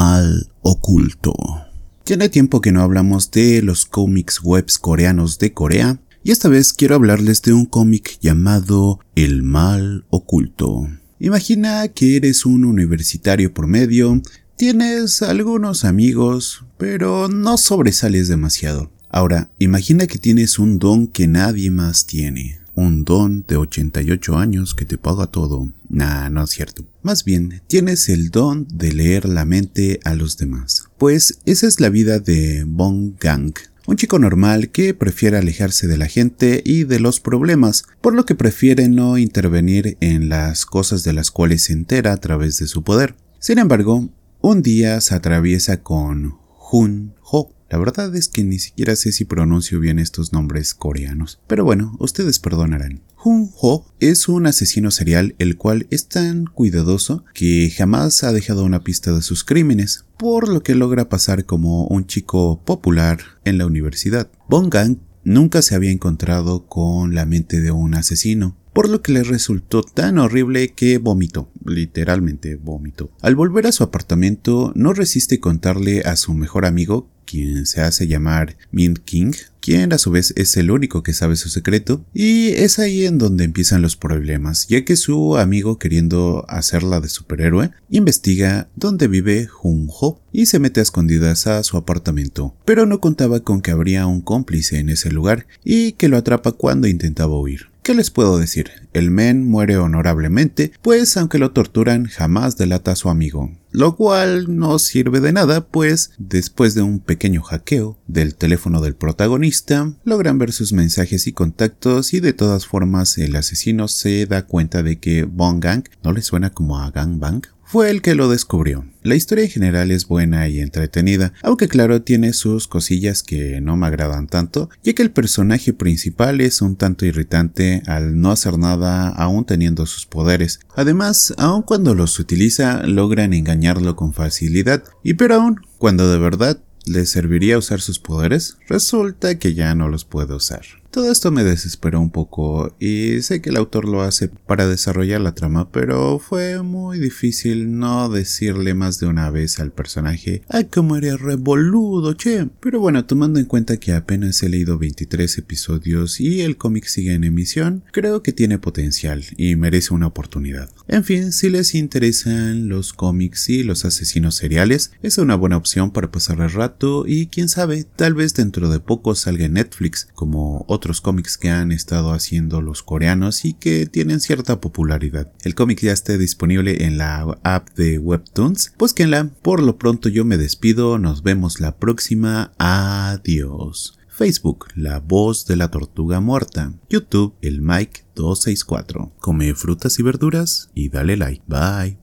mal oculto. Tiene tiempo que no hablamos de los cómics webs coreanos de Corea, y esta vez quiero hablarles de un cómic llamado El mal oculto. Imagina que eres un universitario promedio, tienes algunos amigos, pero no sobresales demasiado. Ahora, imagina que tienes un don que nadie más tiene un don de 88 años que te paga todo. Nah, no es cierto. Más bien, tienes el don de leer la mente a los demás. Pues esa es la vida de Bong Gang, un chico normal que prefiere alejarse de la gente y de los problemas, por lo que prefiere no intervenir en las cosas de las cuales se entera a través de su poder. Sin embargo, un día se atraviesa con Hun la verdad es que ni siquiera sé si pronuncio bien estos nombres coreanos, pero bueno, ustedes perdonarán. Hun Ho es un asesino serial el cual es tan cuidadoso que jamás ha dejado una pista de sus crímenes, por lo que logra pasar como un chico popular en la universidad. Gang nunca se había encontrado con la mente de un asesino, por lo que le resultó tan horrible que vomitó, literalmente vomitó. Al volver a su apartamento, no resiste contarle a su mejor amigo quien se hace llamar Min King, quien a su vez es el único que sabe su secreto, y es ahí en donde empiezan los problemas, ya que su amigo queriendo hacerla de superhéroe, investiga dónde vive Jung Ho y se mete a escondidas a su apartamento, pero no contaba con que habría un cómplice en ese lugar y que lo atrapa cuando intentaba huir. ¿Qué les puedo decir? El men muere honorablemente, pues aunque lo torturan jamás delata a su amigo, lo cual no sirve de nada, pues después de un pequeño hackeo del teléfono del protagonista, logran ver sus mensajes y contactos y de todas formas el asesino se da cuenta de que Gang no le suena como a Gangbang, fue el que lo descubrió. La historia en general es buena y entretenida, aunque claro tiene sus cosillas que no me agradan tanto, ya que el personaje principal es un tanto irritante al no hacer nada aún teniendo sus poderes. Además, aun cuando los utiliza, logran engañarlo con facilidad, y pero aún, cuando de verdad le serviría usar sus poderes, resulta que ya no los puede usar. Todo esto me desesperó un poco y sé que el autor lo hace para desarrollar la trama, pero fue muy difícil no decirle más de una vez al personaje, ¡ay, cómo eres revoludo, che! Pero bueno, tomando en cuenta que apenas he leído 23 episodios y el cómic sigue en emisión, creo que tiene potencial y merece una oportunidad. En fin, si les interesan los cómics y los asesinos seriales, es una buena opción para pasar el rato y quién sabe, tal vez dentro de poco salga en Netflix como otros cómics que han estado haciendo los coreanos y que tienen cierta popularidad. El cómic ya esté disponible en la app de Webtoons. Búsquenla. Por lo pronto yo me despido. Nos vemos la próxima. Adiós. Facebook, La Voz de la Tortuga Muerta. YouTube, El Mike 264. Come frutas y verduras y dale like. Bye.